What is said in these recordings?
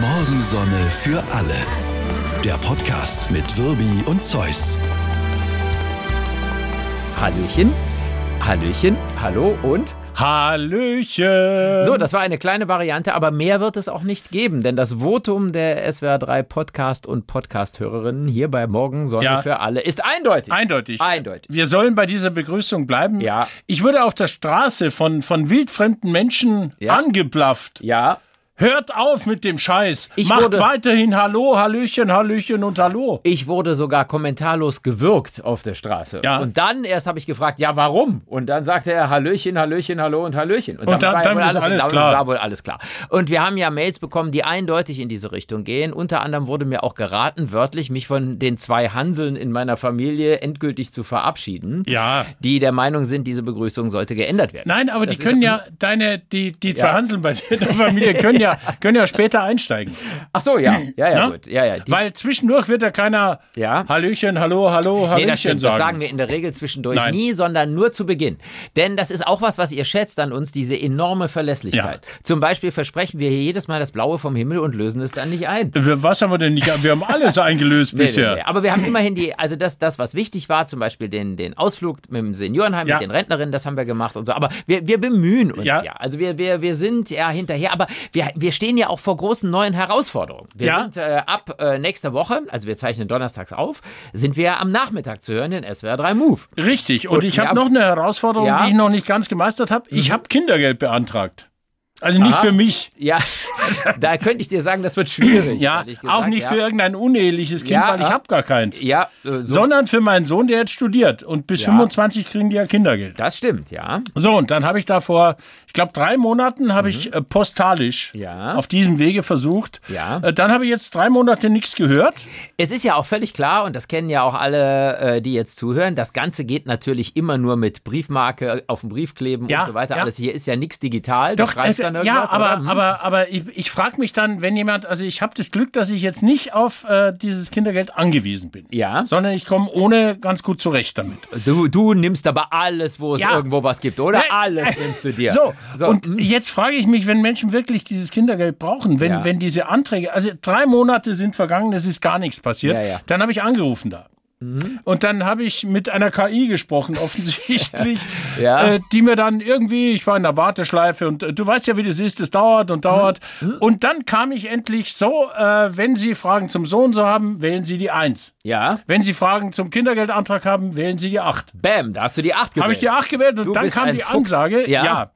Morgensonne für alle. Der Podcast mit Wirbi und Zeus. Hallöchen, Hallöchen, hallo und Hallöchen. so, das war eine kleine Variante, aber mehr wird es auch nicht geben, denn das Votum der SWR 3 Podcast und Podcast-Hörerinnen hier bei Morgensonne Ja. für alle ist eindeutig. Eindeutig. Eindeutig. Wir sollen bei dieser Begrüßung bleiben. Ja. Ich wurde auf der Straße von, von wildfremden Menschen Ja. angeblafft. Ja, Hört auf mit dem Scheiß. Ich Macht wurde- weiterhin Hallo, Hallöchen, Hallöchen und Hallo. ich wurde sogar kommentarlos gewürgt auf der Straße. Ja. Und dann erst habe ich gefragt, ja, warum? Und dann sagte er Hallöchen, Hallöchen, Hallo und Hallöchen. Und dann- war ja dann wohl ist alles dann klar. war wohl alles klar. Und wir haben ja Mails bekommen, die eindeutig in diese Richtung gehen. Unter anderem wurde mir auch geraten, wörtlich mich von den zwei Hanseln in meiner Familie endgültig zu verabschieden. Ja. Die der Meinung sind, diese Begrüßung sollte geändert werden. Nein, aber Das die können ja, deine, die, die zwei Ja. Hanseln bei dir in der Familie können ja, können ja später einsteigen. Ach so, ja. Ja, ja, Na? gut. Ja, ja. Die, Weil zwischendurch wird ja keiner Ja. Hallöchen, Hallo, Hallo, Hallöchen Nee, das stimmt. sagen. Das sagen wir in der Regel zwischendurch Nein. nie, sondern nur zu Beginn. Denn das ist auch was, was ihr schätzt an uns, diese enorme Verlässlichkeit. Zum Beispiel versprechen wir hier jedes Mal das Blaue vom Himmel und lösen es dann nicht ein. Wir- Was haben wir denn nicht? Wir haben alles eingelöst Nee, bisher. nee, nee. Aber wir haben immerhin die, also das, das, was wichtig war, zum Beispiel den, den Ausflug mit dem Seniorenheim, Ja. mit den Rentnerinnen, das haben wir gemacht und so. Aber wir, wir bemühen uns ja. Ja. Also wir, wir, wir sind ja hinterher, aber wir, wir stehen ja auch vor großen neuen Herausforderungen. Wir Ja. sind äh, ab äh, nächster Woche, also wir zeichnen donnerstags auf, sind wir am Nachmittag zu hören in SWR 3 Move. Richtig. Und, Und ich habe noch eine Herausforderung, Ja. Mhm. die ich noch nicht ganz gemeistert habe. Ich habe Kindergeld beantragt. Also nicht Aha. für mich. Ja, da könnte ich dir sagen, das wird schwierig. Ja, gesagt, auch nicht ja. für irgendein uneheliches Kind, Ja, weil ich habe gar keins. Ja, äh, so, Sondern für meinen Sohn, der jetzt studiert. Und bis Ja. 25 kriegen die ja Kindergeld. das stimmt, ja. So, und dann habe ich da vor, ich glaube, drei Monaten habe ich äh, postalisch Mhm. Auf diesem Wege versucht. Ja. Äh, dann habe ich jetzt drei Monate nichts gehört. Es ist ja auch völlig klar, und das kennen ja auch alle, äh, die jetzt zuhören, das Ganze geht natürlich immer nur mit Briefmarke auf dem Brief kleben und so weiter. Alles hier ist ja nichts digital. Doch, schreibst äh, dann ja, irgendwas, aber, oder? Hm? aber, aber ich, ich frage mich dann, wenn jemand, also ich habe das Glück, dass ich jetzt nicht auf äh, dieses Kindergeld angewiesen bin. Ja. Sondern ich komme ohne ganz gut zurecht damit. Du, du nimmst aber alles, wo es Ja. irgendwo was gibt, oder? Nee. Alles nimmst du dir. So, So, und hm. jetzt frage ich mich, wenn Menschen wirklich dieses Kindergeld brauchen, wenn, Ja. wenn diese Anträge, also drei Monate sind vergangen, es ist gar nichts passiert, Ja, ja. dann habe ich angerufen da. Und dann habe ich mit einer KI gesprochen, offensichtlich, Ja. äh, die mir dann irgendwie, ich war in der Warteschleife und äh, du weißt ja, wie das ist, es dauert und dauert. Mhm. Und dann kam ich endlich so, äh, wenn Sie Fragen zum Sohn so haben, wählen Sie die Eins. Ja. Wenn Sie Fragen zum Kindergeldantrag haben, wählen Sie die Acht. Bam, da hast du die 8 gewählt. Habe ich die 8 gewählt und Du dann kam die Fuchs. Ansage, Ja. ja.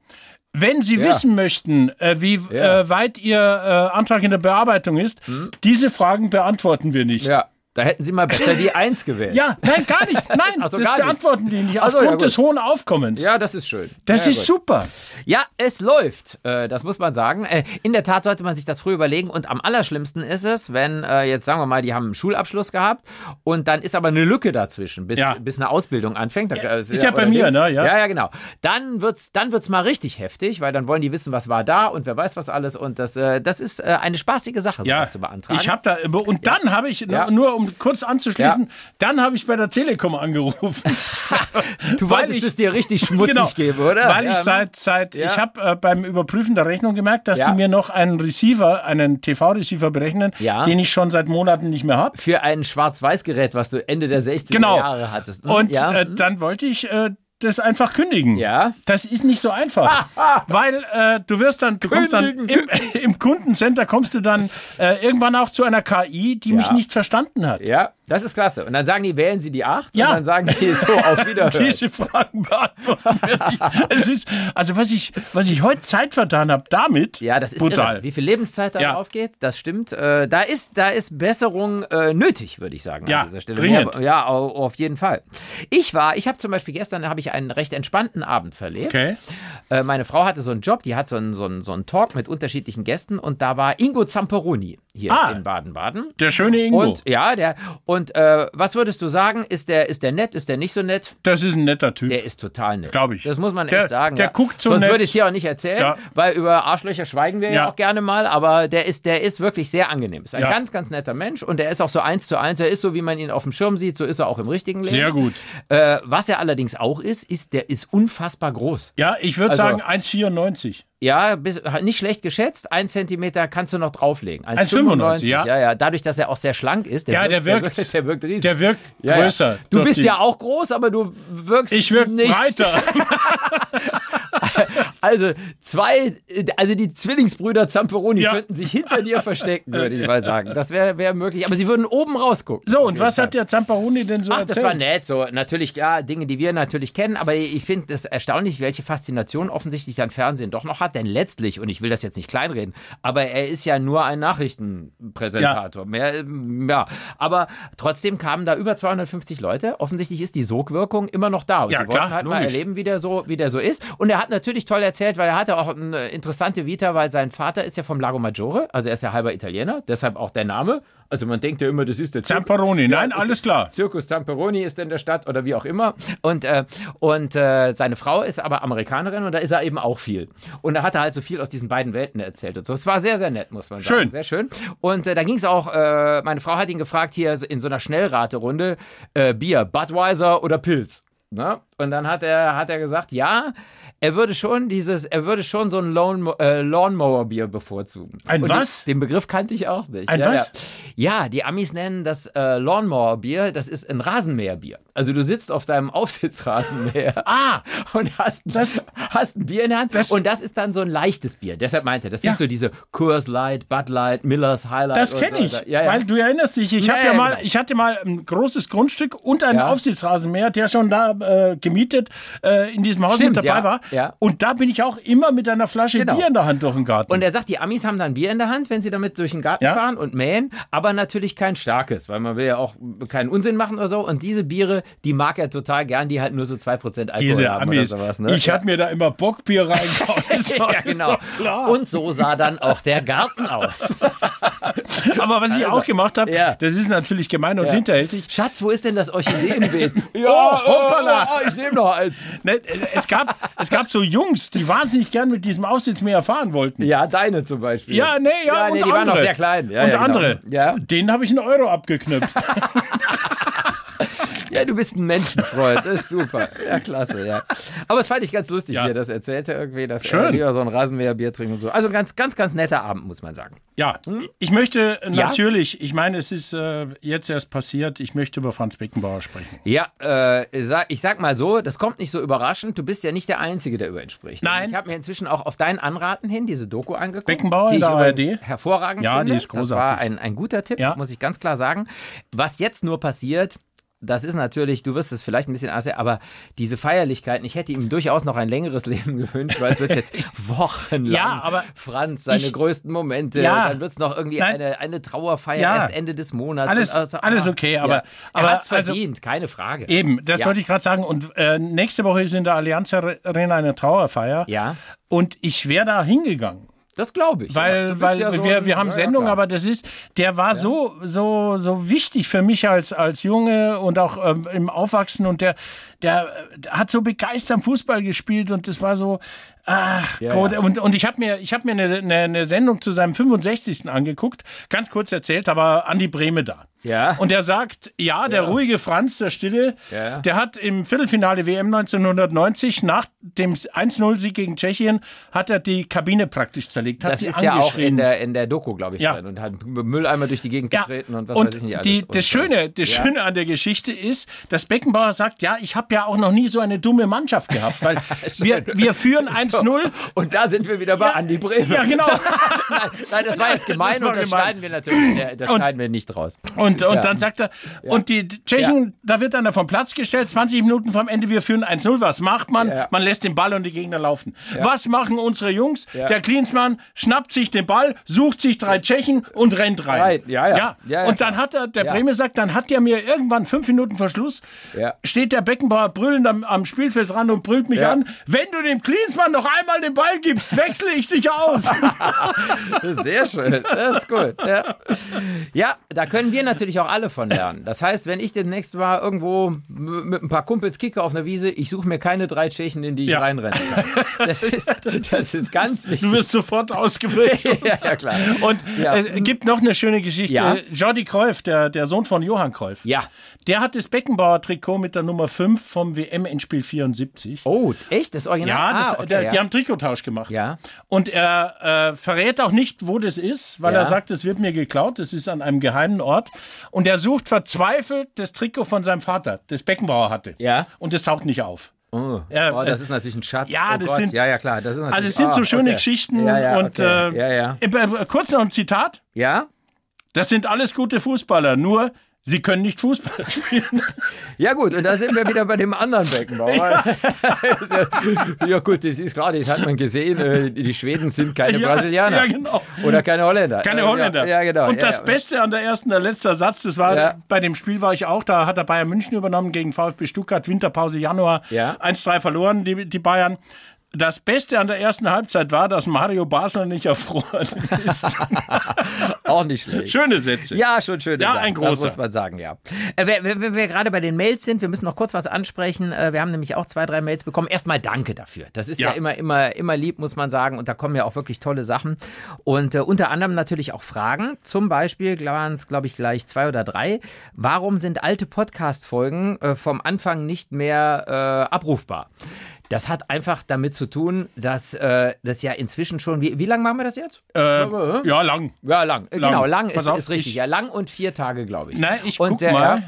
Wenn Sie wissen möchten, äh, wie Ja. äh, weit Ihr äh, Antrag in der Bearbeitung ist, diese Fragen beantworten wir nicht. Ja, da hätten sie mal besser die 1 gewählt. Ja, nein, gar nicht. Nein, Ach so, das gar nicht. beantworten die nicht. Ach so, Aufgrund ja, des hohen Aufkommens. Ja, das ist schön. das ja, ist gut. super. Ja, es läuft. Äh, das muss man sagen. Äh, in der Tat sollte man sich das früh überlegen. Und am allerschlimmsten ist es, wenn äh, jetzt sagen wir mal, die haben einen Schulabschluss gehabt und dann ist aber eine Lücke dazwischen, bis, Ja. bis eine Ausbildung anfängt. Ist ja bei mir, Dings. ne? Ja. ja, ja, genau. Dann wird's, dann wird's mal richtig heftig, weil dann wollen die wissen, was war da und wer weiß was alles. Und das, das ist eine spaßige Sache, sowas Ja, zu beantragen. ich habe da und dann habe ich Ja. nur um kurz anzuschließen, Ja. dann habe ich bei der Telekom angerufen. du weil wolltest ich- es dir richtig schmutzig genau, geben, oder? Weil ja, ich seit seit Ja. ich habe äh, beim Überprüfen der Rechnung gemerkt, dass sie mir noch einen Receiver, einen TV-Receiver berechnen, den ich schon seit Monaten nicht mehr habe. für ein Schwarz-Weiß-Gerät, was du Ende der 60er Genau. Jahre hattest. Hm? Und äh, dann wollte ich äh, das einfach kündigen. Ja. Das ist nicht so einfach, weil äh, du wirst dann, du kommst dann im, im Kundencenter kommst du dann äh, irgendwann auch zu einer KI, die mich Ja. nicht verstanden hat. Ja, das ist klasse. Und dann sagen die, wählen Sie die 8 Ja. und dann sagen die so auf Wiederhören. Diese Fragen beantworten wir nicht. Es ist, also was ich, was ich heute Zeit vertan habe, damit, Ja, das ist brutal. irre. Wie viel Lebenszeit da Ja. drauf geht, das stimmt. Äh, da, ist, da ist Besserung äh, nötig, würde ich sagen, Ja, an dieser Stelle. dringend. Ja, au- auf jeden Fall. Ich war, ich habe zum Beispiel gestern habe ich einen recht entspannten Abend verlebt. Okay. Äh, meine Frau hatte so einen Job, die hat so einen, so, einen, so einen Talk mit unterschiedlichen Gästen und da war Ingo Zamperoni hier Ah. in Baden-Baden. Der schöne Ingo. Und ja, der und äh, was würdest du sagen? Ist der ist der nett? Ist der nicht so nett? das ist ein netter Typ. Der ist total nett. Glaub ich. Das muss man Der- echt sagen. der ja. guckt so Sonst nett. würde ich es hier auch nicht erzählen, Ja. weil über Arschlöcher schweigen wir ja. Ja. auch gerne mal, aber der ist, der ist wirklich sehr angenehm. Ist ein ganz, ganz netter Mensch und der ist auch so eins zu eins. Er ist so, wie man ihn auf dem Schirm sieht, so ist er auch im richtigen Leben. Sehr gut. Äh, was er allerdings auch ist, ist, der ist unfassbar groß. Ja, ich würde Also- sagen 1,94. Ja, bis, nicht schlecht geschätzt. Ein Zentimeter kannst du noch drauflegen. 1,95, ja. ja, ja. Dadurch, dass er auch sehr schlank ist. Ja, der wirkt- Der wirkt, der wirkt riesig. Der wirkt Ja, ja. größer. Du durch bist ja auch groß, aber du wirkst Ich wirke nicht. breiter. Also zwei, also die Zwillingsbrüder Zamperoni Ja. könnten sich hinter dir verstecken, würde ich mal sagen. Das wäre wär möglich. Aber sie würden oben rausgucken. So, und was Fall. hat der Zamperoni denn so Ach, erzählt? das war nett. So, natürlich, ja, Dinge, die wir natürlich kennen, aber ich finde es erstaunlich, welche Faszination offensichtlich dann Fernsehen doch noch hat. Denn letztlich, und ich will das jetzt nicht kleinreden, aber er ist ja nur ein Nachrichtenpräsentator. Mehr, ähm, ja. Aber trotzdem kamen da über 250 Leute. Offensichtlich ist die Sogwirkung immer noch da. Und Ja, die wollten klar, halt mal logisch. erleben, wie der, so, wie der so ist. Und er hat natürlich toll erzählt, weil er hatte auch eine interessante Vita, weil sein Vater ist ja vom Lago Maggiore, also er ist ja halber Italiener, deshalb auch der Name. Also man denkt ja immer, das ist der Zirkus- Zamperoni, nein, alles klar. Circus Tamperoni ist in der Stadt oder wie auch immer. Und, äh, und äh, seine Frau ist aber Amerikanerin und da ist er eben auch viel. Und da hat er halt so viel aus diesen beiden Welten erzählt und so. Es war sehr, sehr nett, muss man sagen. Schön. Sehr schön. Und äh, da ging es auch, äh, meine Frau hat ihn gefragt, hier in so einer Schnellraterunde, äh, Bier, Budweiser oder Pilz. Ne? Und dann hat er, hat er gesagt, ja, er würde schon dieses, er würde schon so ein Lawn, äh, Lawnmower-Bier bevorzugen. Ein Und was? Den, den Begriff kannte ich auch nicht. Ein ja, was? Ja. ja, die Amis nennen das äh, Lawnmower-Bier, das ist ein Rasenmäherbier. Also du sitzt auf deinem Aufsitzrasenmäher Ah, und hast, Das- hast ein Bier in der Hand Das- und das ist dann so ein leichtes Bier. Deshalb meinte er, das Ja. sind so diese Coors Light, Bud Light, Millers Highlight. das kenne so ich. weiter. Ja. Weil du erinnerst dich, ich, Ja, hab ja mal, genau. ich hatte mal ein großes Grundstück und einen Ja. Aufsichtsrasenmäher, der schon da äh, gemietet äh, in diesem Haus Stimmt, mit dabei ja, war. ja. Und da bin ich auch immer mit einer Flasche Genau. Bier in der Hand durch den Garten. Und er sagt, die Amis haben dann Bier in der Hand, wenn sie damit durch den Garten Ja. fahren und mähen, aber natürlich kein starkes, weil man will ja auch keinen Unsinn machen oder so. Und diese Biere, die mag er total gern, die halt nur so 2% Alkohol diese haben Amis. oder sowas. Ne? Ich hatte mir da immer Bockbier reingehauen. Ja, genau. Und so sah dann auch der Garten aus. Aber was ich auch gemacht habe, Ja. das ist natürlich gemein und hinterhältig. Schatz, wo ist denn das Orchideenbeet? ja, Oh, hoppala. äh, ich nehme noch eins. Ne, es, gab, es gab so Jungs, die wahnsinnig gern mit diesem Aufsitzmäher fahren wollten. Ja, deine zum Beispiel. Ja, nee, ja, und nee, die andere. waren noch sehr klein. Ja, und ja, genau. andere. Ja. Denen habe ich einen Euro abgeknüpft. ja, du bist ein Menschenfreund. Das ist super. Ja, klasse, ja. Aber es fand ich ganz lustig, Ja. wie er das erzählte irgendwie, dass Schön. er so ein Rasenmäherbier trinkt und so. Also ein ganz, ganz, ganz netter Abend, muss man sagen. Ja, ich möchte natürlich, ich meine, es ist äh, jetzt erst passiert, ich möchte über Franz Beckenbauer sprechen. Ja, äh, ich sag- mal so, das kommt nicht so überraschend. Du bist ja nicht der Einzige, der über ihn spricht. Nein. Ich habe mir inzwischen auch auf deinen Anraten hin diese Doku angeguckt. Beckenbauer die ich ARD? hervorragend Ja, finde. die ist Das war großartig. ein, ein guter Tipp, Ja. muss ich ganz klar sagen. Was jetzt nur passiert, das ist natürlich, du wirst es vielleicht ein bisschen aussehen, aber diese Feierlichkeiten, ich hätte ihm durchaus noch ein längeres Leben gewünscht, weil es wird jetzt wochenlang Ja, aber Franz, seine ich- größten Momente, Ja. dann wird es noch irgendwie Nein. eine, eine Trauerfeier Ja. erst Ende des Monats. Alles- also, alles okay, aber- ja. aber er hat es also- verdient, keine Frage. Eben, das wollte ich gerade sagen. Und äh, nächste Woche ist in der Allianz Arena eine Trauerfeier. Ja. Und ich wäre da hingegangen. Das glaube ich. Weil, weil ja so wir, wir haben ja, Sendung, aber das ist, der war so, so, so wichtig für mich als, als Junge und auch ähm, im Aufwachsen und der, der, der hat so begeistert Fußball gespielt und das war so, ach, Ja, ja. und, und ich habe mir, ich habe mir eine, eine, eine Sendung zu seinem 65. angeguckt, ganz kurz erzählt, da war Andi Brehme da. Ja. Und er sagt, ja, der ruhige Franz, der Stille, Ja. der hat im Viertelfinale WM 1990 nach dem 1-0-Sieg gegen Tschechien, hat er die Kabine praktisch zerlegt. Hat Das ist ja auch in der, in der Doku, glaube ich, Ja. drin. Und hat Mülleimer durch die Gegend Ja, getreten und was und weiß ich nicht alles. Die, Und, das Schöne, das ja. Schöne an der Geschichte ist, dass Beckenbauer sagt, ja, ich habe ja auch noch nie so eine dumme Mannschaft gehabt, weil wir, wir führen 1-0. Und da sind wir wieder bei Ja, Andi Bremen. Ja, genau. nein, nein, das war jetzt gemein Das war und das gemein. schneiden wir natürlich äh, das Und- schneiden wir nicht raus. Und, und Ja. dann sagt er, und die Tschechen, da wird einer vom Platz gestellt, 20 Minuten vom Ende, wir führen 1-0. Was macht man? Man lässt den Ball und die Gegner laufen. Was machen unsere Jungs? Der Klinsmann schnappt sich den Ball, sucht sich drei Tschechen und rennt rein. Ja, ja. Und dann hat er, der Ja. Bremer sagt, dann hat der mir irgendwann fünf Minuten vor Schluss, Ja. steht der Beckenbauer brüllend am, am Spielfeld dran und brüllt mich an, wenn du dem Klinsmann noch einmal den Ball gibst, wechsle ich dich aus. Sehr schön, das ist gut. Ja. ja, da können wir natürlich auch alle von lernen. Das heißt, wenn ich demnächst mal irgendwo mit ein paar Kumpels kicke auf einer Wiese, ich suche mir keine drei Tschechen, in die ich Ja. reinrennen kann. Das ist, das ist ganz wichtig. Du wirst sofort ausgewählt. ja, ja, klar. Und Ja. äh, gibt noch eine schöne Geschichte. Ja. Jordi Cruyff, der, der Sohn von Johann Cruyff, Ja. der hat das Beckenbauer-Trikot mit der Nummer 5 vom WM-Endspiel 74. Oh, echt? Das Original? Ja, das, ah, okay, der, ja. Die haben Trikottausch gemacht. Ja. Und er äh, verrät auch nicht, wo das ist, weil Ja. er sagt, es wird mir geklaut. Das ist an einem geheimen Ort. Und er sucht verzweifelt das Trikot von seinem Vater, das Beckenbauer hatte. Ja. Und das taucht nicht auf. Oh, Ja, oh, das äh, ist natürlich ein Schatz. ja, oh das Gott. sind- ja, ja, klar. Das ist Also es sind so ah, schöne okay. Geschichten. Ja, ja, und okay. äh, ja, ja. äh, kurz noch ein Zitat. Ja? Das sind alles gute Fußballer, nur sie können nicht Fußball spielen. Ja gut, und da sind wir wieder bei dem anderen Beckenbauer. Ja, ja gut, das ist klar, das hat man gesehen. äh, Die Schweden sind keine Ja, Brasilianer. ja, genau. Oder keine Holländer. Keine Äh, Holländer. Ja, ja genau. Und das. Beste an der ersten, der letzte Satz, das war, bei dem Spiel war ich auch, da hat er Bayern München übernommen gegen VfB Stuttgart, Winterpause Januar, Ja. 1-3 verloren, die, die Bayern. Das Beste an der ersten Halbzeit war, dass Mario Basler nicht erfroren ist. Auch nicht schlecht. Schöne Sätze. Ja, schon schön. Ja, ein Das großer. muss man sagen, ja. Äh, Wenn wenn- wenn wir gerade bei den Mails sind, wir müssen noch kurz was ansprechen. Äh, Wir haben nämlich auch zwei, drei Mails bekommen. Erstmal danke dafür. Das ist ja, Ja. immer, immer, immer lieb, muss man sagen. Und da kommen ja auch wirklich tolle Sachen. Und äh, unter anderem natürlich auch Fragen. Zum Beispiel waren es, glaube ich, gleich zwei oder drei. Warum sind alte Podcast-Folgen äh, vom Anfang nicht mehr äh, abrufbar? Das hat einfach damit zu tun, dass äh, das ja inzwischen schon. Wie, wie lange machen wir das jetzt? Äh, ja, lang. Ja, lang. Äh, Genau, lang ist, auf, ist richtig. ich- ja, lang und vier Tage, glaube ich. Nein, ich und, guck äh, mal. ja.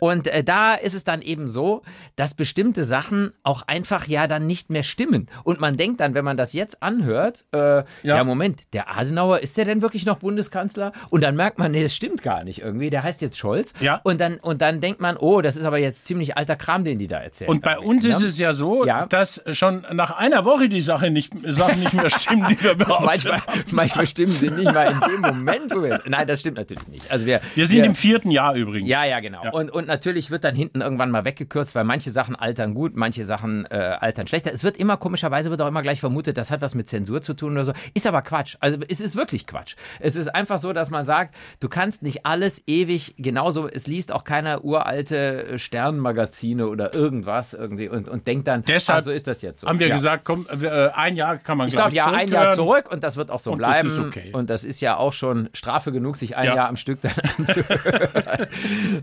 Und äh, da ist es dann eben so, dass bestimmte Sachen auch einfach ja dann nicht mehr stimmen. Und man denkt dann, wenn man das jetzt anhört, äh, ja. Moment, der Adenauer, ist der denn wirklich noch Bundeskanzler? Und dann merkt man, nee, das stimmt gar nicht irgendwie. Der heißt jetzt Scholz. Ja. Und dann, und dann denkt man, oh, das ist aber jetzt ziemlich alter Kram, den die da erzählen. Und bei uns ne? ist es ja so, Ja. Dass schon nach einer Woche die Sache nicht, Sachen nicht mehr stimmen, die wir behaupten. Manchmal, manchmal stimmen sie nicht mal in dem Moment, wo wir es. Nein, das stimmt natürlich nicht. Also wir, Wir sind im vierten Jahr übrigens. Ja, ja, genau. Ja. Und, und natürlich wird dann hinten irgendwann mal weggekürzt, weil manche Sachen altern gut, manche Sachen äh, altern schlechter. Es wird immer, komischerweise wird auch immer gleich vermutet, das hat was mit Zensur zu tun oder so. Ist aber Quatsch. Also es ist wirklich Quatsch. Es ist einfach so, dass man sagt, du kannst nicht alles ewig genauso, es liest auch keiner uralte Sternmagazine oder irgendwas irgendwie und, und denkt dann, Deshalb ah, so ist das jetzt so. Haben wir ja. gesagt, komm, äh, ein Jahr kann man Ich glaube, ja, ein Jahr zurück und das wird auch so Und das bleiben. ist okay. Und das ist ja auch schon Strafe genug, sich ein Ja. Jahr am Stück dann anzuhören.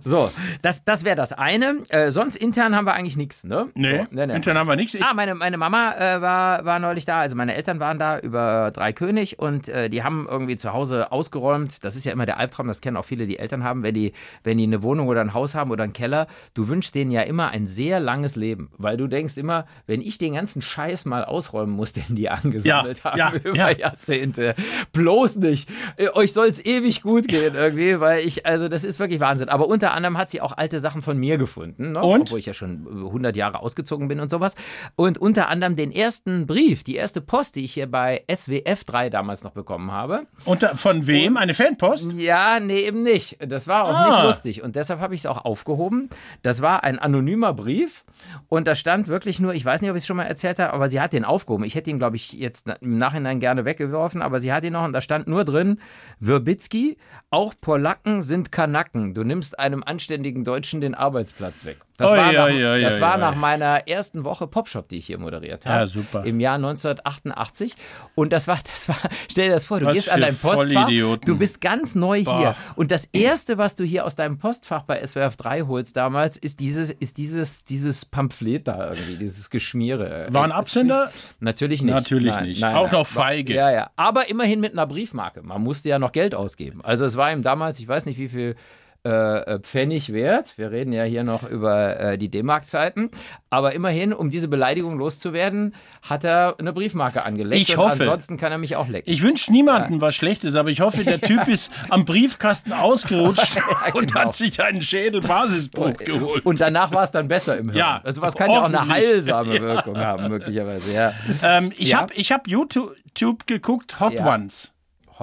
so, das, das wäre das eine. Äh, sonst intern haben wir eigentlich nichts, ne? Nee, so, intern haben wir nichts. Ich- Ah, meine, meine Mama äh, war, war neulich da, also meine Eltern waren da über Drei König und äh, die haben irgendwie zu Hause ausgeräumt. Das ist ja immer der Albtraum, das kennen auch viele, die Eltern haben, wenn die, wenn die eine Wohnung oder ein Haus haben oder einen Keller. Du wünschst denen ja immer ein sehr langes Leben, weil du denkst immer, wenn ich den ganzen Scheiß mal ausräumen muss, den die angesammelt Ja, haben ja, über ja. Jahrzehnte, bloß nicht. Äh, Euch soll es ewig gut gehen irgendwie, weil ich, also das ist wirklich Wahnsinn. Aber unter anderem hat sie auch alte Sachen von mir gefunden, ne? Und? obwohl ich ja schon 100 Jahre ausgezogen bin und sowas. Und unter anderem den ersten Brief, die erste Post, die ich hier bei SWF 3 damals noch bekommen habe. Und da- von wem? Eine Fanpost? Ja, nee, eben nicht. Das war auch Ah. nicht lustig. Und deshalb habe ich es auch aufgehoben. Das war ein anonymer Brief. Und da stand wirklich nur, ich weiß nicht, ob ich es schon mal erzählt habe, aber sie hat den aufgehoben. Ich hätte ihn, glaube ich, jetzt im Nachhinein gerne weggeworfen, aber sie hat ihn noch und da stand nur drin, Wirbicki, auch Polacken sind Kanaken. Du nimmst einem anständigen Deutschen den Arbeitsplatz weg. Das Oi, war, nach, oi, oi, das oi, war nach meiner ersten Woche Popshop, die ich hier moderiert habe. Ja, super. Im Jahr 1988. Und das war, das war, stell dir das vor, du Was gehst an dein Postfach, du bist ganz neu hier. Boah. Und das erste, was du hier aus deinem Postfach bei SWF 3 holst damals, ist dieses, ist dieses, dieses Pamphlet da irgendwie, dieses Geschmiere. War ein Absender? Natürlich nicht. Natürlich nicht. Auch noch feige. Ja, ja. Aber immerhin mit einer Briefmarke. Man musste ja noch Geld ausgeben. Also es war ihm damals, ich weiß nicht wie viel äh, Pfennig wert. Wir reden ja hier noch über äh, die D-Mark-Zeiten. Aber immerhin, um diese Beleidigung loszuwerden, hat er eine Briefmarke angelegt. Ich Und hoffe. Ansonsten kann er mich auch lecken. Ich wünsche niemandem was Schlechtes, aber ich hoffe, der Typ ist am Briefkasten ausgerutscht und genau. hat sich einen Schädelbasisbruch geholt. Und danach war es dann besser im Hirn. Ja, also was kann ja auch eine heilsame Ja. Wirkung haben, möglicherweise. Ja. ähm, ich Ja. habe ich hab YouTube geguckt, Hot Ja. Ones.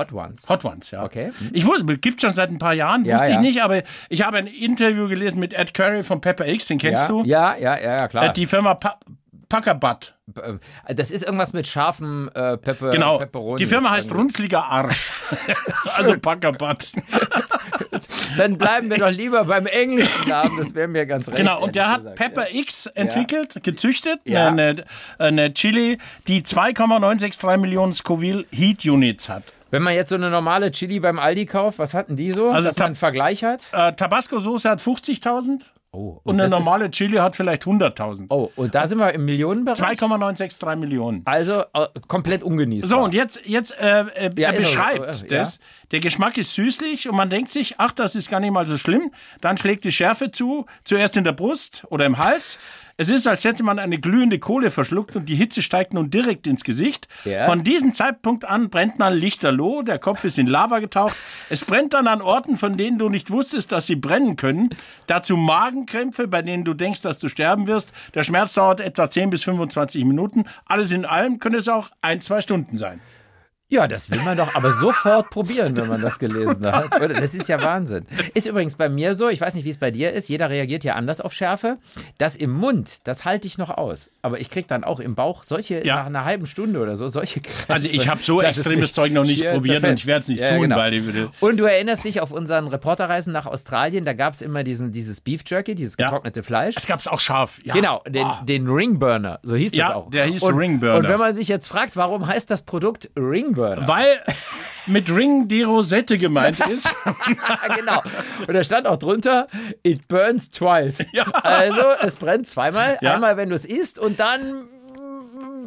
Hot Ones. Hot Ones, ja. Okay. Ich wusste, gibt schon seit ein paar Jahren, Ja, wusste ja. ich nicht, aber ich habe ein Interview gelesen mit Ed Curry von Pepper X, den kennst ja, du? Ja, ja, ja, ja, klar. Äh, Die Firma pa Packerbutt. Äh, das ist irgendwas mit scharfen äh, Pepper, Genau. Pepperoni. Die Firma heißt. Runzliger Arsch. also Packerbutt. Dann bleiben wir doch lieber beim englischen Namen, das wäre mir ganz recht. Genau, und der hat gesagt. Pepper X entwickelt, gezüchtet, Ja. eine, eine Chili, die 2,963 Millionen Scoville Heat Units hat. Wenn man jetzt so eine normale Chili beim Aldi kauft, was hatten die so? Also dass man einen Vergleich hat? Äh, Tabasco-Soße hat 50.000 Oh, Und eine das ist- normale Chili hat vielleicht 100.000. Oh, und da sind wir im Millionenbereich. 2,963 Millionen. Also äh, komplett ungenießbar. So, und jetzt, jetzt äh, äh, Ja, er beschreibt so, äh, das. Der Geschmack ist süßlich und man denkt sich, ach, das ist gar nicht mal so schlimm. Dann schlägt die Schärfe zu, zuerst in der Brust oder im Hals. Es ist, als hätte man eine glühende Kohle verschluckt und die Hitze steigt nun direkt ins Gesicht. Ja. Von diesem Zeitpunkt an brennt man lichterloh, der Kopf ist in Lava getaucht. Es brennt dann an Orten, von denen du nicht wusstest, dass sie brennen können. Dazu Magenkrämpfe, bei denen du denkst, dass du sterben wirst. Der Schmerz dauert etwa 10 bis 25 Minuten. Alles in allem können es auch ein, zwei Stunden sein. Ja, das will man doch aber sofort probieren, wenn man das gelesen hat. Oder? Das ist ja Wahnsinn. Ist übrigens bei mir so, ich weiß nicht, wie es bei dir ist, jeder reagiert ja anders auf Schärfe. Das im Mund, das halte ich noch aus. Aber ich kriege dann auch im Bauch solche, Ja. nach einer halben Stunde oder so, solche Krämpfe. Also ich habe so extremes Zeug noch nicht probiert und ich werde es nicht Ja, tun, genau. weil ich. Und du erinnerst dich auf unseren Reporterreisen nach Australien, da gab es immer diesen, dieses Beef Jerky, dieses Ja. getrocknete Fleisch. Es gab es auch scharf. Ja. Genau, den, Ah. den Ringburner, so hieß Ja, das auch. der hieß und, Ringburner. Und wenn man sich jetzt fragt, warum heißt das Produkt Ringburner? Weil mit Ring die Rosette gemeint ist. genau. Und da stand auch drunter, it burns twice. Ja. Also, es brennt zweimal. Ja. Einmal, wenn du es isst und dann,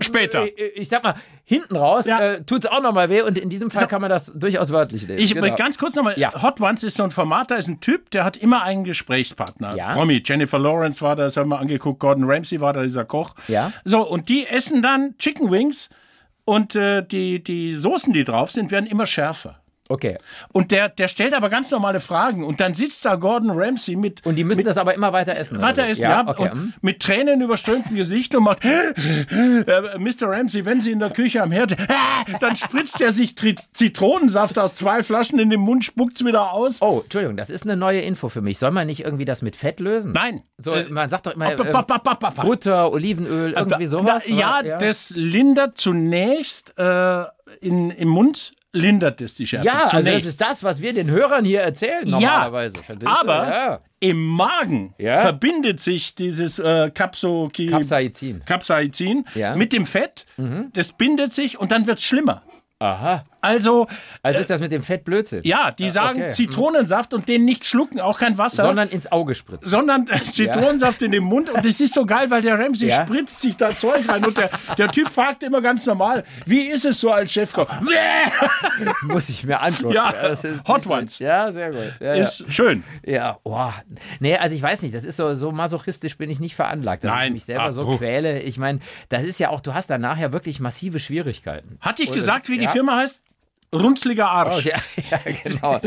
Später. ich, ich sag mal, hinten raus Ja. äh, tut es auch nochmal weh. Und in diesem Fall kann man das durchaus wörtlich lesen. Ich genau. ganz kurz nochmal, Ja. Hot Ones ist so ein Format, da ist ein Typ, der hat immer einen Gesprächspartner. Ja. Promi, Jennifer Lawrence war da, das haben wir angeguckt, Gordon Ramsay war da, dieser Koch. Ja. So, und die essen dann Chicken Wings und äh, die, die Soßen, die drauf sind, werden immer schärfer. Okay. Und der, der stellt aber ganz normale Fragen. Und dann sitzt da Gordon Ramsay mit, Und die müssen das aber immer weiter essen. Weiter essen, ja. okay. Und hm. mit Tränen überströmtem Gesicht und macht, äh, Mr. Ramsey, wenn Sie in der Küche am Herd, äh, dann spritzt er sich Tri Zitronensaft aus zwei Flaschen in den Mund, spuckt's wieder aus. Oh, Entschuldigung, das ist eine neue Info für mich. Soll man nicht irgendwie das mit Fett lösen? Nein. So, Äh, man sagt doch immer äh, ba. Butter, Olivenöl, irgendwie sowas. Na, oder? ja, das lindert zunächst äh, in, im Mund, lindert es die Schärfe. Ja, also das ist das, was wir den Hörern hier erzählen normalerweise. Du? aber ja. im Magen Ja. verbindet sich dieses äh, Capsoki Capsaicin. Capsaicin Ja. Mhm. mit dem Fett. Das bindet sich und dann wird es schlimmer. Aha. Also, Also ist das mit dem Fett Blödsinn. ja, die sagen okay. Zitronensaft und den nicht schlucken, auch kein Wasser. Sondern ins Auge spritzen. sondern Zitronensaft in den Mund und das ist so geil, weil der Ramsey Ja. spritzt sich da Zeug rein und der, der Typ fragt immer ganz normal, wie ist es so als Chefkoch? Muss ich mir angucken. Ja, das ist Hot Ones. Ja, sehr gut. Ja, Ist schön. ja. ja. Oh. Nee, also ich weiß nicht, das ist so, so masochistisch bin ich nicht veranlagt, dass ich Nein. mich selber Ah, so puh. quäle. Ich meine, das ist ja auch, du hast dann nachher wirklich massive Schwierigkeiten. Hatte ich das gesagt, wie die ja. Firma heißt? Runzliger Arsch. Oh, ja, ja, genau.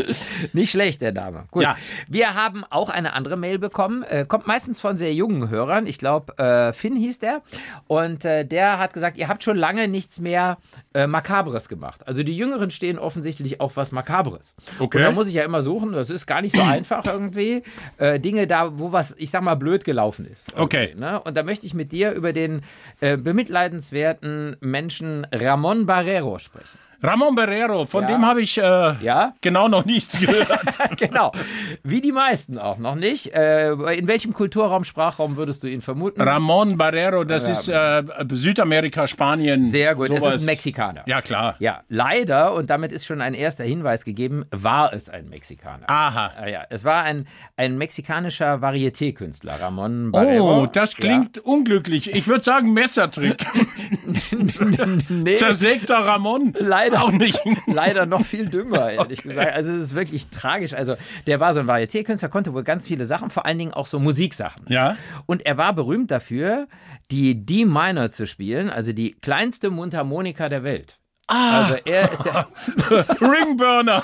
Nicht schlecht, der Name. Gut. Ja. Wir haben auch eine andere Mail bekommen. Äh, kommt meistens von sehr jungen Hörern. Ich glaube, äh, Finn hieß der. Und äh, der hat gesagt, ihr habt schon lange nichts mehr äh, Makabres gemacht. Also die Jüngeren stehen offensichtlich auf was Makabres. Okay. Und da muss ich ja immer suchen. Das ist gar nicht so einfach irgendwie. Äh, Dinge da, wo was, ich sag mal, blöd gelaufen ist. Okay. Ne? Und da möchte ich mit dir über den äh, bemitleidenswerten Menschen Ramon Barrero sprechen. Ramon Barrero, von Ja. dem habe ich äh, Ja? genau noch nichts gehört. genau. Wie die meisten auch noch nicht. Äh, in welchem Kulturraum, Sprachraum würdest du ihn vermuten? Ramon Barrero, das ist äh, Südamerika, Spanien. Sehr gut. Es sowas. ist ein Mexikaner. Ja, klar. Ja, leider, und damit ist schon ein erster Hinweis gegeben, war es ein Mexikaner. Aha. Ah, ja, es war ein, ein mexikanischer Varieté-Künstler, Ramon Barrero. Oh, das klingt unglücklich. Ich würde sagen Messertrick. Ja. nee, Zersägter Ramon. leider Auch nicht. Leider noch viel dümmer, ehrlich gesagt. Also es ist wirklich tragisch. Also der war so ein Varieté-Künstler, konnte wohl ganz viele Sachen, vor allen Dingen auch so Musiksachen. Ja. Und er war berühmt dafür, die D-Minor zu spielen, also die kleinste Mundharmonika der Welt. Ah. Also er ist der, Ringburner.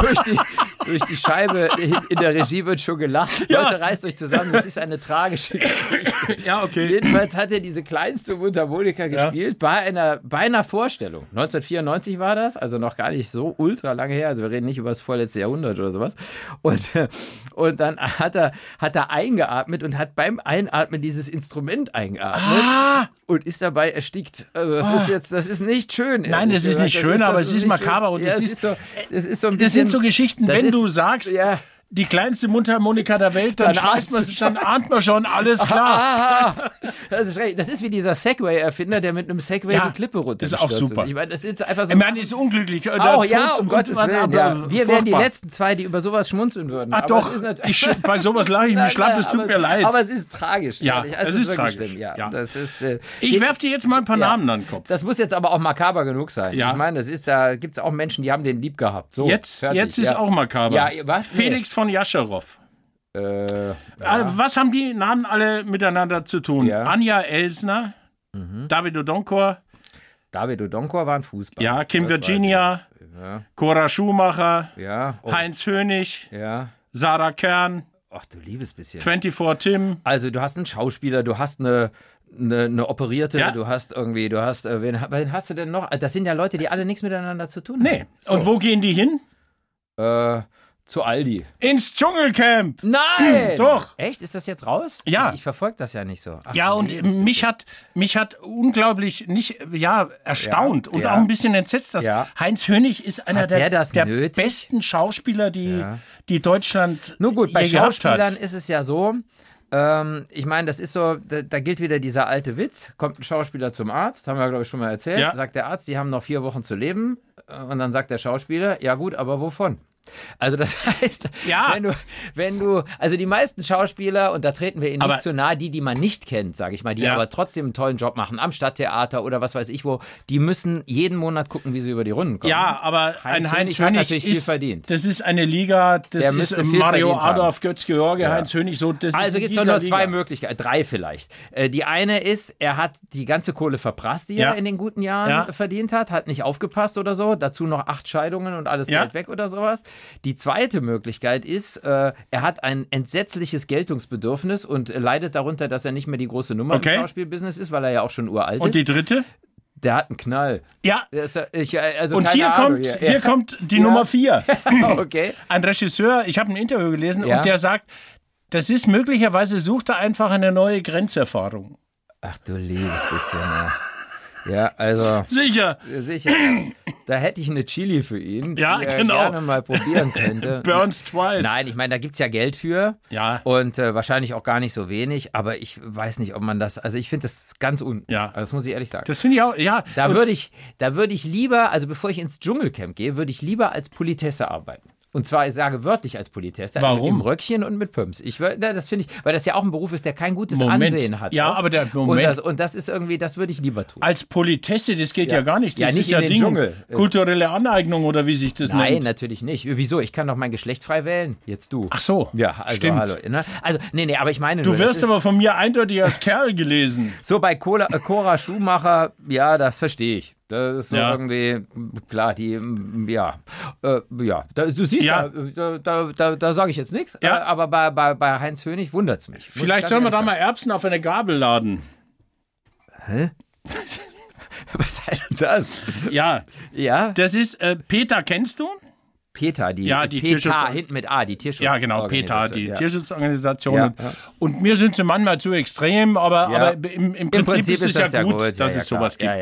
durch, die, durch die Scheibe in, der Regie wird schon gelacht. Ja. Leute, reißt euch zusammen, das ist eine tragische Geschichte. Ja, okay. Jedenfalls hat er diese kleinste Mundharmonika gespielt bei einer, bei einer Vorstellung. 1994 war das, also noch gar nicht so ultra lange her. Also wir reden nicht über das vorletzte Jahrhundert oder sowas. Und, äh, und dann hat er, hat er eingeatmet und hat beim Einatmen dieses Instrument eingeatmet Ah. und ist dabei erstickt. Also das ist jetzt, das ist nicht schön. Nein, das ist gesagt. nicht schön, aber es ist makaber und ja, es es ist- ist so, das ist so ein Das bisschen. sind so Geschichten, das wenn ist- du sagst, ja. Die kleinste Mundharmonika der Welt, dann, Dann schmeißt man, dann ahnt man schon, alles klar. Ah, das, ist das ist wie dieser Segway-Erfinder, der mit einem Segway Ja, die Klippe runter ist auch super. Ich meine, das ist einfach so. Ich meine, ist unglücklich. Tot ja, um Gottes Willen. Ja. Wir wären die letzten zwei, die über sowas schmunzeln würden. Ah, Aber doch. ist Ich, bei sowas lache ich mich schlapp, es tut mir leid. Aber es ist tragisch. Ja. Also es es ist wirklich tragisch. Schlimm. Ja, Ja. Das ist, äh, ich werfe dir jetzt mal ein paar. Namen an den Kopf. das muss jetzt aber auch makaber genug sein. Ich meine, das ist, da gibt es auch Menschen, die haben den lieb gehabt. So, Jetzt, jetzt ist auch makaber. Ja, was? Nee. Felix von Jascherow. Äh, Also, Was haben die Namen alle miteinander zu tun? Ja. Mhm. Anja Elsner, David Odonkor, David Odonkor war ein Fußballer. ja, Kim Das Virginia, Ja. Cora Schumacher. Ja. Oh, Heinz Hönig, ja. Sarah Kern, Ach du liebes bisschen. 24 Tim. Also du hast einen Schauspieler, du hast eine, eine, eine Operierte, Ja. du hast irgendwie, du hast, äh, wen, wen hast du denn noch? Das sind ja Leute, die alle nichts miteinander zu tun haben. Nee. Und wo gehen die hin? Äh, zu Aldi. Ins Dschungelcamp. Nein! Doch. Echt? Ist das jetzt raus? Ja. Ich, ich verfolge das ja nicht so. Ach, Ja, und liebes mich hat, mich hat unglaublich nicht, ja, erstaunt Ja, und ja. auch ein bisschen entsetzt, dass Ja. Heinz Hönig ist einer Hat der, der der besten Schauspieler, die, Ja. die Deutschland Nur gut, bei Schauspielern hat. ist es ja so, ähm, ich meine, das ist so, da, da gilt wieder dieser alte Witz. Kommt ein Schauspieler zum Arzt, haben wir, glaube ich, schon mal erzählt. Ja. Sagt der Arzt, sie haben noch vier Wochen zu leben. Äh, Und dann sagt der Schauspieler, ja gut, aber wovon? Also das heißt, Ja. wenn, du, wenn du, also die meisten Schauspieler, und da treten wir ihnen Aber- nicht zu nahe, die, die man nicht kennt, sage ich mal, die Ja. aber trotzdem einen tollen Job machen, am Stadttheater oder was weiß ich wo, die müssen jeden Monat gucken, wie sie über die Runden kommen. Ja, aber ein Heinz Heinz Hönig hat natürlich viel ist, verdient. das ist eine Liga, das Der ist viel Mario. Adolf, Götz George, Heinz Hönig, so, das Also gibt es nur zwei Liga. Möglichkeiten, drei vielleicht. Äh, die eine ist, er hat die ganze Kohle verprasst, die Ja. er in den guten Jahren Ja. verdient hat, hat nicht aufgepasst oder so, dazu noch acht Scheidungen und alles Ja. Geld weg oder sowas. Die zweite Möglichkeit ist, äh, er hat ein entsetzliches Geltungsbedürfnis und leidet darunter, dass er nicht mehr die große Nummer Okay. im Schauspielbusiness ist, weil er ja auch schon uralt Und ist. die dritte? Der hat einen Knall. Ja. Ja- ich, äh, also Und hier Ahnung, kommt, hier. hier kommt die Nummer vier. okay. Ein Regisseur, ich habe ein Interview gelesen Ja. und der sagt, das ist möglicherweise, sucht er einfach eine neue Grenzerfahrung. Ach du liebes bisschen, ja. Ja, also. Sicher. Sicher. Da hätte ich eine Chili für ihn, Ja, die er genau. gerne mal probieren könnte. Burns twice. Nein, ich meine, da gibt es ja Geld für. Ja. Und äh, wahrscheinlich auch gar nicht so wenig, aber ich weiß nicht, ob man das. Also ich finde das ganz unten. Ja. Also das muss ich ehrlich sagen. Das finde ich auch, ja. da würde ich, da würde ich lieber, also bevor ich ins Dschungelcamp gehe, würde ich lieber als Politesse arbeiten. Und zwar, ich sage wörtlich als Politesse. Warum? Im Röckchen und mit Pumps. Ich, na, das finde ich, weil das ja auch ein Beruf ist, der kein gutes Moment. Ansehen hat. Ja, oft. aber der- Und Moment. das, und das ist irgendwie, das würde ich lieber tun. als Politesse, das geht ja, Ja. gar nicht. Ja, Das nicht ist ja Ding, Dschungel. kulturelle Aneignung oder wie sich das Nein, nennt. natürlich nicht. Wieso? Ich kann doch mein Geschlecht frei wählen. Jetzt du. Ach so. Ja, also Stimmt. hallo. Ne? Also, nee, nee, aber ich meine Du nur, wirst aber von mir eindeutig als Kerl gelesen. So bei Cola, äh, Cora Schumacher, ja, das verstehe ich. Das ist so Ja. irgendwie, klar, die, ja, äh, ja, da, du siehst, Ja. da, da, da, da sage ich jetzt nichts, Ja. äh, aber bei, bei, bei Heinz Hönig wundert es mich. Vielleicht sollen wir da mal Erbsen auf eine Gabel laden. sagen. Was heißt denn das? Ja, Ja, das ist, äh, Peter kennst du? PETA, die, Ja, die PETA, hinten mit A, die Tierschutz. Ja, genau, PETA, die ja. Tierschutzorganisation. Ja, ja. Und mir sind sie manchmal zu extrem, aber, aber im, im, Prinzip Prinzip ist es ja das ja gut, gut. Dass es sowas gibt.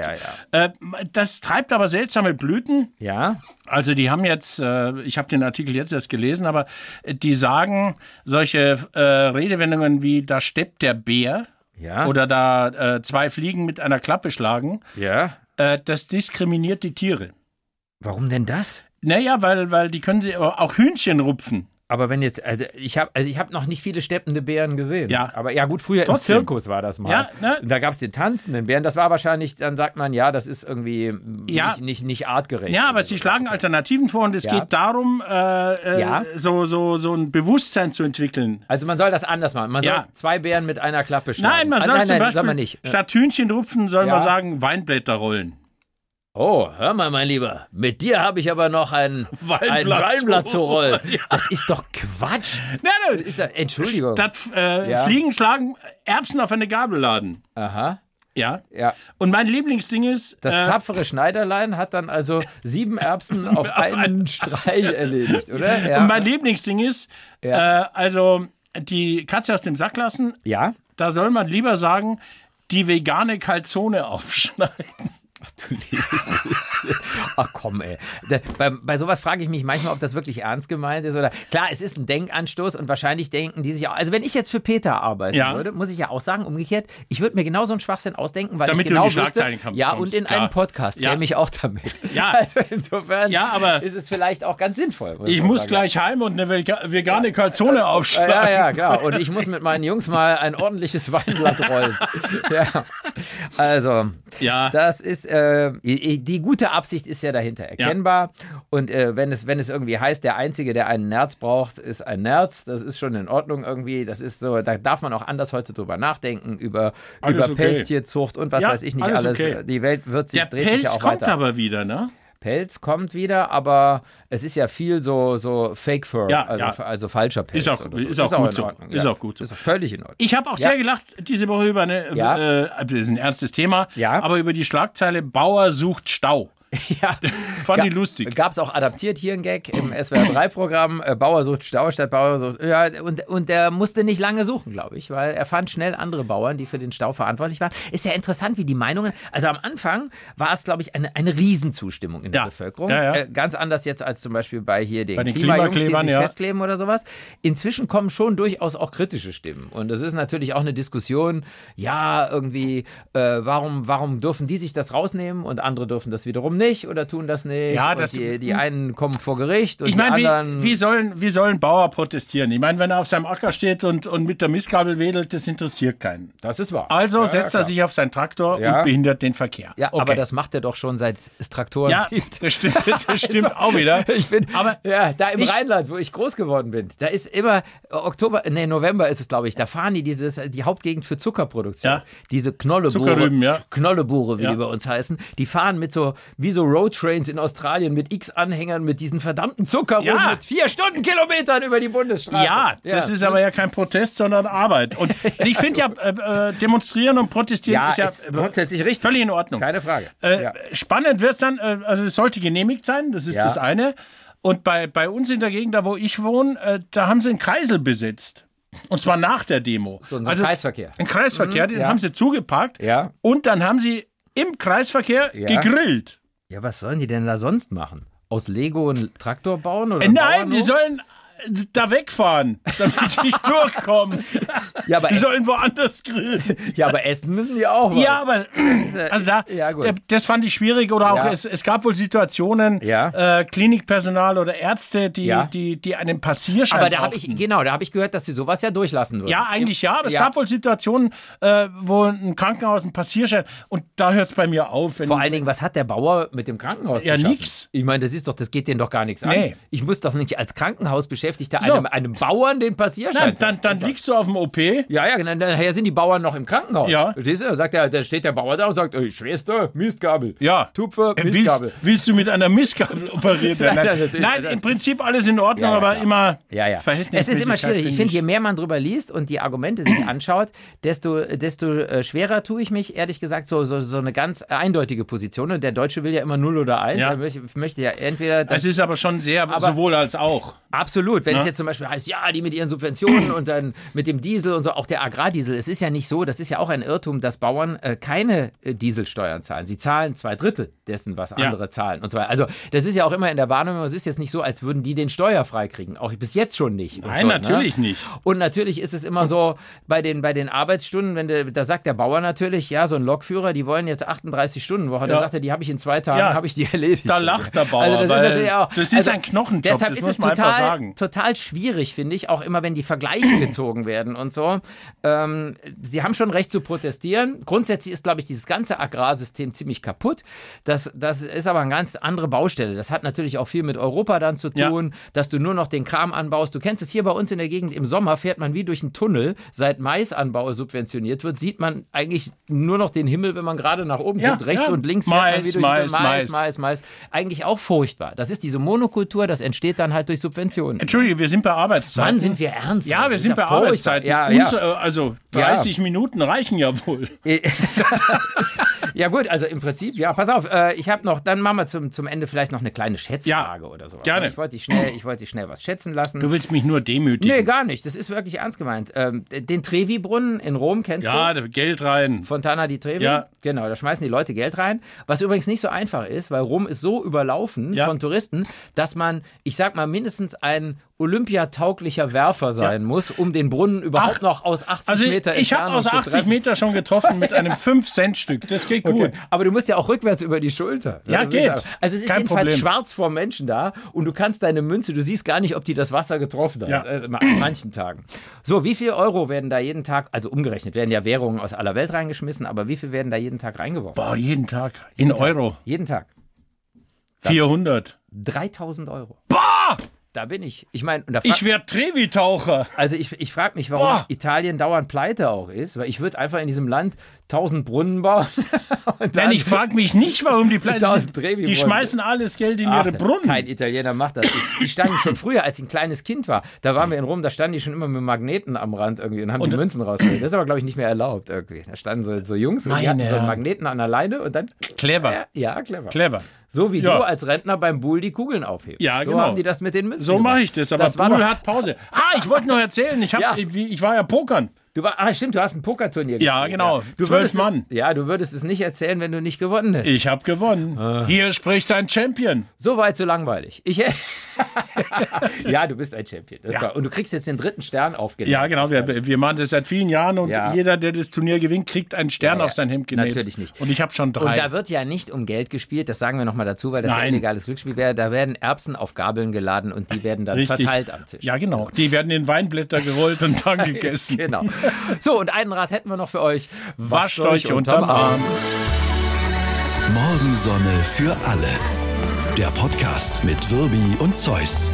Äh, das treibt aber seltsame Blüten. Ja, Also die haben jetzt, äh, ich habe den Artikel jetzt erst gelesen, aber äh, die sagen solche äh, Redewendungen wie da steppt der Bär ja, oder da äh, zwei Fliegen mit einer Klappe schlagen, ja. äh, das diskriminiert die Tiere. Warum denn das? Naja, weil, weil die können sie auch Hühnchen rupfen. Aber wenn jetzt, also ich habe also ich hab noch nicht viele steppende Bären gesehen. Ja. Aber ja gut, früher Trotzdem. im Zirkus war das mal. Ja, ne? Da gab es den tanzenden Bären. Das war wahrscheinlich, dann sagt man, ja, das ist irgendwie Ja. nicht, nicht, nicht artgerecht. Ja, aber sie so. schlagen Alternativen vor und es Ja. geht darum, äh, äh, Ja. so, so, so ein Bewusstsein zu entwickeln. Also man soll das anders machen. Man soll zwei Bären mit einer Klappe schlagen. Nein, man Ah, soll nein, zum nein, soll Beispiel man nicht. statt Hühnchen rupfen, soll man sagen Weinblätter rollen. Oh, hör mal, mein Lieber, mit dir habe ich aber noch ein Weinblatt ein Weinblatt zu rollen. Ja. Das ist doch Quatsch. Nein, nein, Ist da, Entschuldigung. statt äh, Ja. Fliegen schlagen, Erbsen auf eine Gabel laden. Aha, Ja. ja. Und mein Lieblingsding ist, Das äh, tapfere Schneiderlein hat dann also sieben Erbsen auf einen Streich erledigt, oder? Ja. und mein Lieblingsding ist, äh, also die Katze aus dem Sack lassen, ja? da soll man lieber sagen, die vegane Kalzone aufschneiden. Ach du liebes bisschen. Ach komm, ey. Bei, bei sowas frage ich mich manchmal, ob das wirklich ernst gemeint ist. Oder klar, es ist ein Denkanstoß und wahrscheinlich denken die sich auch. Also wenn ich jetzt für Peter arbeiten Ja. würde, muss ich ja auch sagen, umgekehrt, ich würde mir genau so einen Schwachsinn ausdenken, weil Damit ich du in genau die Schlagzeilen wüsste, komm- ja, kommst, und in klar. einem Podcast Ja. käme ich auch damit. Ja. Also insofern Ja, aber- ist es vielleicht auch ganz sinnvoll. Ich man muss gleich heim und eine vega- vegane Ja, aufschlagen. ja, ja, klar. Und ich muss mit meinen Jungs mal ein ordentliches Weinblatt rollen. Ja. Also, Ja. das ist, äh, die gute Absicht ist ja dahinter erkennbar. Und äh, wenn, es, wenn es irgendwie heißt, der Einzige, der einen Nerz braucht, ist ein Nerz, das ist schon in Ordnung irgendwie. Das ist so, da darf man auch anders heute drüber nachdenken, über, Alles über okay. Pelztierzucht und was Ja, weiß ich nicht alles alles. okay. Die Welt wird sich, Der dreht sich ja Pelz auch kommt weiter. aber wieder, ne? Pelz kommt wieder, aber es ist ja viel so, so Fake Fur, Ja, also, ja. also falscher Pelz. Ist auch- so. ist auch gut in so. Ordnung, Ist ja. auch gut so. Ist völlig in Ordnung. Ich habe auch sehr gelacht diese Woche über eine, Ja. äh, das ist ein ernstes Thema, Ja. aber über die Schlagzeile Bauer sucht Stau. Ja, Fand ich lustig. Gab es auch adaptiert hier ein Gag im SWR3-Programm. Äh, Bauer sucht Stau statt Bauer sucht. Ja, und, und der musste nicht lange suchen, glaube ich, weil er fand schnell andere Bauern, die für den Stau verantwortlich waren. Ist ja interessant, wie die Meinungen. Also am Anfang war es, glaube ich, eine, eine Riesenzustimmung in der Ja. Bevölkerung. Ja, ja. Äh, ganz anders jetzt als zum Beispiel bei hier den, Bei den Klimajungs, die sich festkleben oder sowas. Inzwischen kommen schon durchaus auch kritische Stimmen. Und das ist natürlich auch eine Diskussion. Ja, irgendwie, äh, warum, warum dürfen die sich das rausnehmen und andere dürfen das wiederum nicht oder tun das nicht? Ja, das- die, die einen kommen vor Gericht und Ich meine, die anderen. wie, wie, sollen, wie sollen Bauer protestieren? Ich meine, wenn er auf seinem Acker steht und, und mit der Mistgabel wedelt, das interessiert keinen. das ist wahr. Also Ja, setzt ja, er sich auf seinen Traktor und behindert den Verkehr. Ja, Okay. aber das macht er doch schon seit es Traktoren ja, gibt. das stimmt, das stimmt auch wieder. Ich bin, aber ja, da im ich- Rheinland, wo ich groß geworden bin, da ist immer äh, Oktober, nee, November ist es, glaube ich, da fahren die dieses, die Hauptgegend für Zuckerproduktion. Diese Knollebohre, Zuckerrüben, ja. Knollebohre, wie die bei uns heißen, die fahren mit so, wie so Roadtrains in Australien mit X-Anhängern mit diesen verdammten Zuckerrüben Ja. mit vier Stundenkilometern über die Bundesstraße. Ja, das ist aber ja kein Protest, sondern Arbeit. Und ich finde ja, äh, äh, demonstrieren und protestieren Ja, ist ja ist grundsätzlich richtig. völlig in Ordnung. Keine Frage. Äh, ja. Spannend wird es dann, äh, also es sollte genehmigt sein, das ist Ja. das eine. Und bei, bei uns in der Gegend, da wo ich wohne, äh, da haben sie einen Kreisel besetzt. Und zwar nach der Demo. So ein Kreisverkehr. Ein Kreisverkehr, den ja. haben sie zugeparkt. Ja. Und dann haben sie im Kreisverkehr Ja. gegrillt. Ja, was sollen die denn da sonst machen? Aus Lego einen Traktor bauen? Oder Äh, Nein, die sollen da wegfahren, damit die nicht durchkommen. Ja, aber Die sollen woanders grillen. Ja, aber essen müssen die auch. was. Ja, aber also da, Ja, das fand ich schwierig. Oder auch Ja. es, es gab wohl Situationen, Ja. äh, Klinikpersonal oder Ärzte, die, Ja. die, die einen Passierschein aber da habe ich, genau, da habe ich gehört, dass sie sowas ja durchlassen würden. Ja, eigentlich ja, aber es Ja. gab wohl Situationen, äh, wo ein Krankenhaus einen Passierschein und da hört es bei mir auf. Vor allen Dingen, was hat der Bauer mit dem Krankenhaus Ja, zu schaffen? nix. Ich meine, das ist doch, das geht denen doch gar nichts an. Nee. Ich muss doch nicht als Krankenhausbeschäftigter So. einem, einem Bauern den Passierschein Nein, dann, dann liegst du auf dem OP. Ja, ja, dann, nachher sind die Bauern noch im Krankenhaus. Ja. Verstehst du? Sagt der, da steht der Bauer da und sagt, Schwester, Mistgabel. Ja. Tupfer, Äh, Mistgabel. Willst, willst du mit einer Mistgabel operiert werden? Nein, natürlich. Nein Das- im Prinzip alles in Ordnung, Ja, ja, aber klar. immer Ja, ja. Es ist immer schwierig. Ich finde je mehr man drüber liest und die Argumente sich anschaut, desto, desto äh, schwerer tue ich mich, ehrlich gesagt, so, so, so eine ganz eindeutige Position. Und der Deutsche will ja immer 0 oder 1. Ja. Er möchte, ja entweder. Das Es ist aber schon sehr sowohl als auch. Absolut. Wenn es Ja. jetzt zum Beispiel heißt, ja, die mit ihren Subventionen und dann mit dem Diesel und so, auch der Agrardiesel. Es ist ja nicht so, das ist ja auch ein Irrtum, dass Bauern äh, keine äh, Dieselsteuern zahlen. Sie zahlen zwei Drittel dessen, was Ja. andere zahlen. Und zwar, also das ist ja auch immer in der Wahrnehmung, es ist jetzt nicht so, als würden die den steuerfrei kriegen. Auch bis jetzt schon nicht. Nein, so, natürlich ne? nicht. Und natürlich ist es immer so, bei den, bei den Arbeitsstunden, wenn der, da sagt der Bauer natürlich, ja, so ein Lokführer, die wollen jetzt 38 Stunden Woche. Da Ja. sagt er, die habe ich in zwei Tagen, Ja. habe ich die erledigt. Da lacht der Bauer, Also das ist auch, das ist ein Knochenjob, Deshalb das ist muss es man einfach total, sagen. total schwierig, finde ich, auch immer, wenn die Vergleiche gezogen werden und so. Ähm, Sie haben schon recht zu protestieren. Grundsätzlich ist, glaube ich, dieses ganze Agrarsystem ziemlich kaputt. Das, das ist aber eine ganz andere Baustelle. Das hat natürlich auch viel mit Europa dann zu Ja. tun, dass du nur noch den Kram anbaust. Du kennst es hier bei uns in der Gegend im Sommer, fährt man wie durch einen Tunnel. Seit Maisanbau subventioniert wird, sieht man eigentlich nur noch den Himmel, wenn man gerade nach oben Ja, guckt. Rechts ja. und links fährt man Mais, wie durch Mais, Mais, Mais. Mais, Mais. Eigentlich auch furchtbar. Das ist diese Monokultur, das entsteht dann halt durch Subventionen. Entschuldige, wir sind bei Arbeitszeit. Mann, sind wir ernst. Ja, wir sind bei. Arbeitszeit. Ja, Uns, ja. äh, Also 30 Minuten reichen ja wohl. ja gut, also im Prinzip, ja, pass auf, äh, ich habe noch, dann machen wir zum, zum Ende vielleicht noch eine kleine Schätzfrage Ja, oder so. gerne. Ich wollte dich schnell, ich wollte dich schnell was schätzen lassen. Du willst mich nur demütigen. nee, gar nicht. Das ist wirklich ernst gemeint. Ähm, den Trevi-Brunnen in Rom kennst ja, du? da- Geld rein. Fontana di Trevi. Ja. Genau, da schmeißen die Leute Geld rein. Was übrigens nicht so einfach ist, weil Rom ist so überlaufen Ja. von Touristen, dass man, ich sag mal, mindestens ein olympiatauglicher Werfer sein muss, um den Brunnen überhaupt Ach, noch aus 80 Also Meter ich habe Entfernung aus zu 80 treffen. Meter schon getroffen mit einem 5-Cent-Stück. Das geht gut. Aber du musst ja auch rückwärts über die Schulter. Ja, Das geht. Ist, also es ist Kein jedenfalls Problem. schwarz vor Menschen da und du kannst deine Münze, du siehst gar nicht, ob die das Wasser getroffen hat. Ja. Äh, an manchen Tagen. So, wie viel Euro werden da jeden Tag, also umgerechnet, werden ja Währungen aus aller Welt reingeschmissen, aber wie viel werden da jeden Tag reingeworfen? Boah, jeden Tag. In Euro. Jeden Tag. 400. 3000 Euro. Boah! Da bin ich. Ich meine, und Ich werde Trevi-Taucher. also ich, ich frage mich, warum Boah. Italien dauernd pleite auch ist, weil ich würde einfach in diesem Land 1000 Brunnen bauen. und Nein, ich frage mich nicht, warum die Pleite 1000 sind. Die schmeißen alles Geld in Ach, ihre Brunnen. Kein Italiener macht das. Die, standen schon früher, als ich ein kleines Kind war. Da waren wir in Rom, da standen die schon immer mit Magneten am Rand irgendwie und haben die Münzen rausgeholt. Das ist aber, glaube ich, nicht mehr erlaubt irgendwie. Da standen so, so Jungs und die hatten so einen. Magneten an der Leine und dann. Clever. Ja, clever. Clever. So wie Ja. du als Rentner beim Bull die Kugeln aufhebst. Ja, so genau. haben die das mit den Münzen So mache ich das, aber das doch, hat Pause. Ah, ich wollte noch erzählen, ich, hab, Ja. ich, ich war ja pokern. Du war, ah, stimmt, du hast ein Pokerturnier Ja, gespielt, genau. Du Zwölf würdest, Mann. Ja, du würdest es nicht erzählen, wenn du nicht gewonnen hättest. Ich habe gewonnen. Ah. Hier spricht ein Champion. So weit, so langweilig. Ich, ja, du bist ein Champion. Ja. Und du kriegst jetzt den dritten Stern aufgelegt. Ja, genau. Wir, wir machen das seit vielen Jahren und Ja. jeder, der das Turnier gewinnt, kriegt einen Stern Ja, ja. auf sein Hemd genäht. Natürlich nicht. Und ich habe schon Und drei. da wird ja nicht um Geld gespielt, das sagen wir nochmal dazu, weil das ja Nein. illegales Glücksspiel wäre. Da werden Erbsen auf Gabeln geladen und die werden dann Richtig. verteilt am Tisch. Ja, genau. Die werden in Weinblätter gerollt und dann gegessen. Genau. So, und einen Rat hätten wir noch für euch. Wascht euch unterm Arm. Morgensonne für alle. Der Podcast mit Wirbi und Zeus.